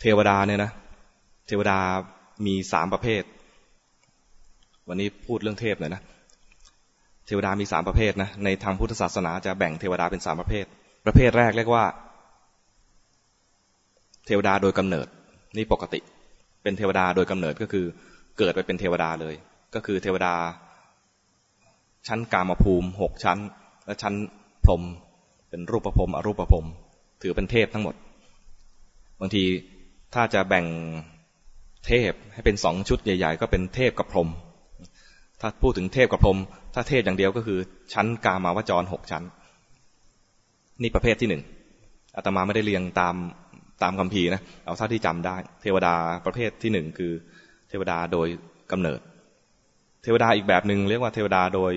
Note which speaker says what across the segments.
Speaker 1: เทวดาเนี่ยนะเทวดามีสามประเภท วันนี้พูดเรื่องเทพหน่อยนะเทวดามีสามประเภทนะในทางพุทธศาสนาจะแบ่งเทวดาเป็นสามประเภท ประเภทแรกเรียกว่า เทวดาโดยกำเนิด นี่ปกติ เป็นเทวดาโดยกำเนิดก็คือ เกิดไปเป็นเทวดาเลย ก็คือเทวดา ชั้นกามภูมิหกชั้น และชั้นพรมเป็นรูปภพรมอรูปภพรมถือเป็นเทพทั้งหมด บางที ถ้าจะแบ่งเทพให้เป็นสองชุดใหญ่ ๆ ก็เป็นเทพกับพรหมถ้าพูดถึงเทพกับพรหมถ้าเทพอย่างเดียวก็คือ ชั้นกามาวจรหกชั้น นี่ประเภทที่หนึ่งอาตมาไม่ได้เรียงตามตามคำพีนะ เอาเท่าที่จำได้ เทวดาประเภทที่หนึ่งคือ เทวดาโดยกำเนิด เทวดาอีกแบบหนึ่งเรียกว่าเทวดาโดย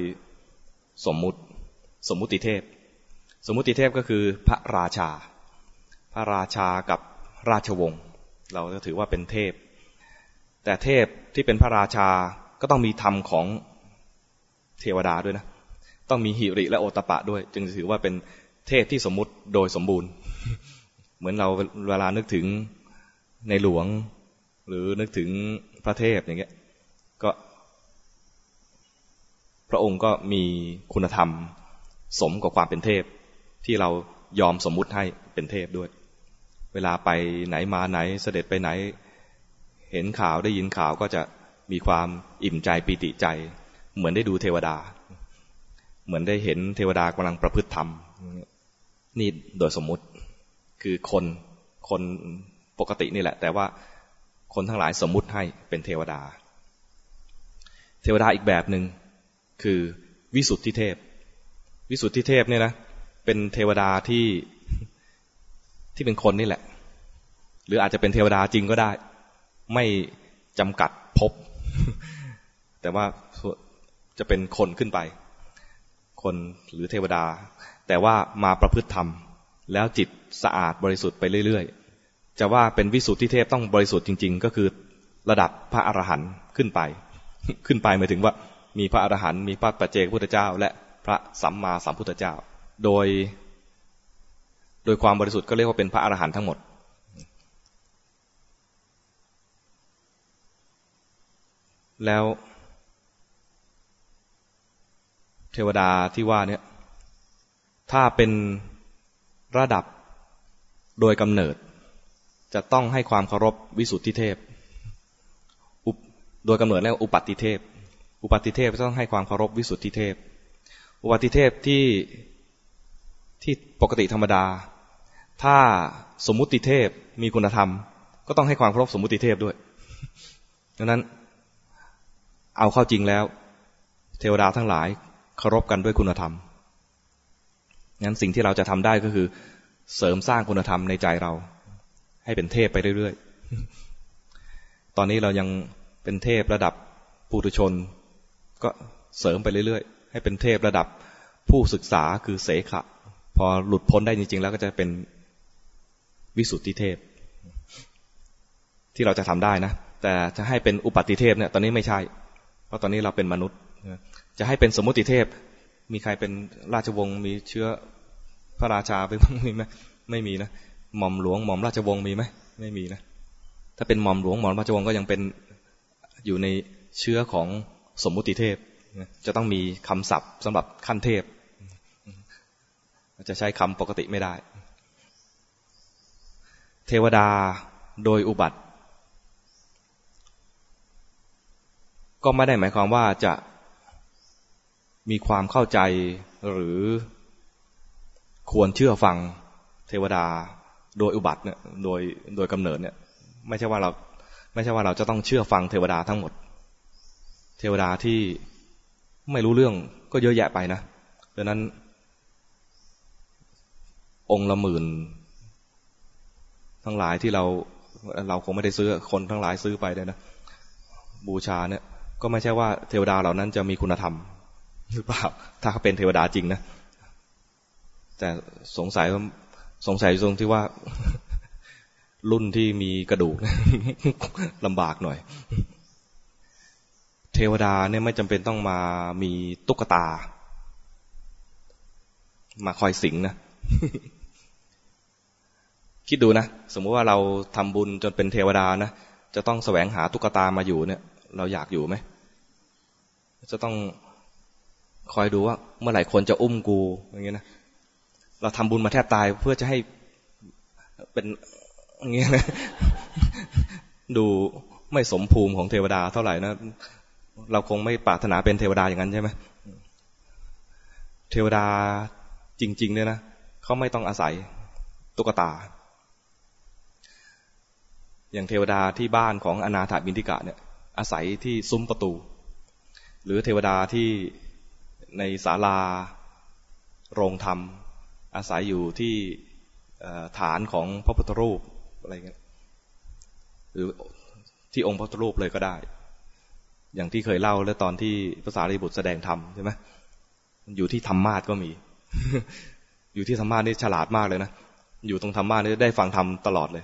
Speaker 1: สมมุติ สมมุติเทพ สมมุติเทพก็คือพระราชา พระราชากับราชวงศ์ เราจะถือว่าเป็นเทพ แต่เทพที่เป็นพระราชาก็ต้องมีธรรมของเทวดาด้วยนะ ต้องมีหิริและโอตปะด้วย จึงถือว่าเป็นเทพที่สมมุติโดยสมบูรณ์ เหมือนเราเวลานึกถึงในหลวง หรือนึกถึงพระเทพอย่างเงี้ย ก็ พระองค์ก็มีคุณธรรม สมกับความเป็นเทพ ที่เรายอมสมมุติให้เป็นเทพด้วย เวลาไปไหนมาไหนเสด็จไปไหน เห็นข่าวได้ยินข่าวก็จะมีความอิ่มใจปีติใจ เหมือนได้ดูเทวดา เหมือนได้เห็นเทวดากำลังประพฤติธรรม นี่โดยสมมุติคือคนคนปกตินี่แหละ แต่ว่าคนทั้งหลายสมมุติให้เป็นเทวดา เทวดาอีกแบบหนึ่งคือวิสุทธิเทพ วิสุทธิเทพเนี่ยนะเป็นเทวดาที่ ที่เป็นคนนี่แหละ หรืออาจจะเป็นเทวดาจริงก็ได้ ไม่จำกัดพบ แต่ว่าจะเป็นคนขึ้นไป คนหรือเทวดา แต่ว่ามาประพฤติธรรม แล้วจิตสะอาดบริสุทธิ์ไปเรื่อยๆ จะว่าเป็นวิสุทธิเทพต้องบริสุทธิ์จริง ๆ ก็คือระดับพระอรหันต์ขึ้นไป ขึ้นไปหมายถึงว่ามีพระอรหันต์มีพระปัจเจกพุทธเจ้า และพระสัมมาสัมพุทธเจ้า โดย โดยความบริสุทธิ์ก็เรียกว่าเป็นพระอรหันต์ทั้งหมด แล้ว เทวดาที่ว่าเนี่ย ถ้าเป็นระดับโดยกำเนิด จะต้องให้ความเคารพวิสุทธิเทพ โดยกำเนิดแล้วอุปัติเทพ อุปัติเทพต้องให้ความเคารพวิสุทธิเทพ อุปัติเทพที่ที่ปกติธรรมดา ถ้าสมมุติเทพมีคุณธรรม ก็ต้องให้ความเคารพสมมุติเทพด้วยดังนั้น เอาเข้าจริงแล้ว เทวดาทั้งหลายเคารพกันด้วยคุณธรรมงั้นสิ่งที่เราจะทำได้ก็คือ เสริมสร้างคุณธรรมในใจเรา ให้เป็นเทพไปเรื่อยๆ ตอนนี้เรายังเป็นเทพระดับปุถุชน ก็เสริมไปเรื่อยๆ ให้เป็นเทพระดับผู้ศึกษาคือเสขะ พอหลุดพ้นได้จริงๆ แล้วก็จะเป็น วิสุทธิเทพ ที่เราจะทำได้นะ แต่จะให้เป็นอุปัติเทพเนี่ยตอนนี้ไม่ใช่ เพราะตอนนี้เราเป็นมนุษย์ จะให้เป็นสมมติเทพ มีใครเป็นราชวงศ์มีเชื้อพระราชาไปบ้างมีไหมไม่มีนะหม่อมหลวงหม่อมราชวงศ์มีไหมไม่มีนะถ้าเป็นหม่อมหลวงหม่อมราชวงศ์ก็ยังเป็นอยู่ในเชื้อของสมมุติเทพ จะต้องมีคำศัพท์สำหรับขั้นเทพ จะใช้คำปกติไม่ได้ เทวดาโดยอุบัติ ก็ไม่ได้หมายความว่าจะมีความเข้าใจหรือควรเชื่อฟังเทวดาโดยอุบัติเนี่ยโดยโดยกำเนิดเนี่ย ไม่ใช่ว่าเราไม่ใช่ว่าเราจะต้องเชื่อฟังเทวดาทั้งหมด เทวดาที่ไม่รู้เรื่องก็เยอะแยะไปนะดังนั้น องค์ละหมื่น ทั้งหลายที่เราเราคงไม่ได้ซื้อคนทั้งหลายซื้อไปเลยนะบูชาเนี่ย ก็ไม่ใช่ว่าเทวดาเหล่านั้นจะมีคุณธรรมหรือเปล่าถ้าเขาเป็นเทวดาจริงนะแต่สงสัยสงสัยตรงที่ว่ารุ่นที่มีกระดูกลำบากหน่อย เทวดาเนี่ยไม่จำเป็นต้องมามีตุ๊กตา มาคอยสิงนะ คิดดูนะ สมมุติว่าเราทำบุญจนเป็นเทวดานะ จะต้องแสวงหาตุ๊กตามาอยู่เนี่ย เราอยากอยู่ไหม จะต้องคอยดูว่า เมื่อไหร่คนจะอุ้มกูอย่างเงี้ยนะ เราทำบุญมาแทบตายเพื่อจะให้เป็นอย่างเงี้ยนะดูไม่สมภูมิของเทวดาเท่าไหร่นะ เราคงไม่ปรารถนาเป็นเทวดาอย่างนั้นใช่ไหมเทวดาจริงๆเนี่ยนะเขาไม่ต้องอาศัยตุ๊กตา อย่างเทวดาที่บ้านของอนาถาบินทิกะเนี่ย อาศัยที่ซุ้มประตู หรือเทวดาที่ในศาลาโรงธรรม อาศัยอยู่ที่ฐานของพระพุทธรูปอะไรเงี้ยหรือที่องค์พระพุทธรูปเลยก็ได้ อย่างที่เคยเล่าแล้วตอนที่ภาษารีบุตรแสดงธรรมใช่ไหมอยู่ที่ธรรมาสก็มี อยู่ที่ธรรมาสนี่ฉลาดมากเลยนะอยู่ตรงธรรมาสนี่ได้ฟังธรรมตลอดเลย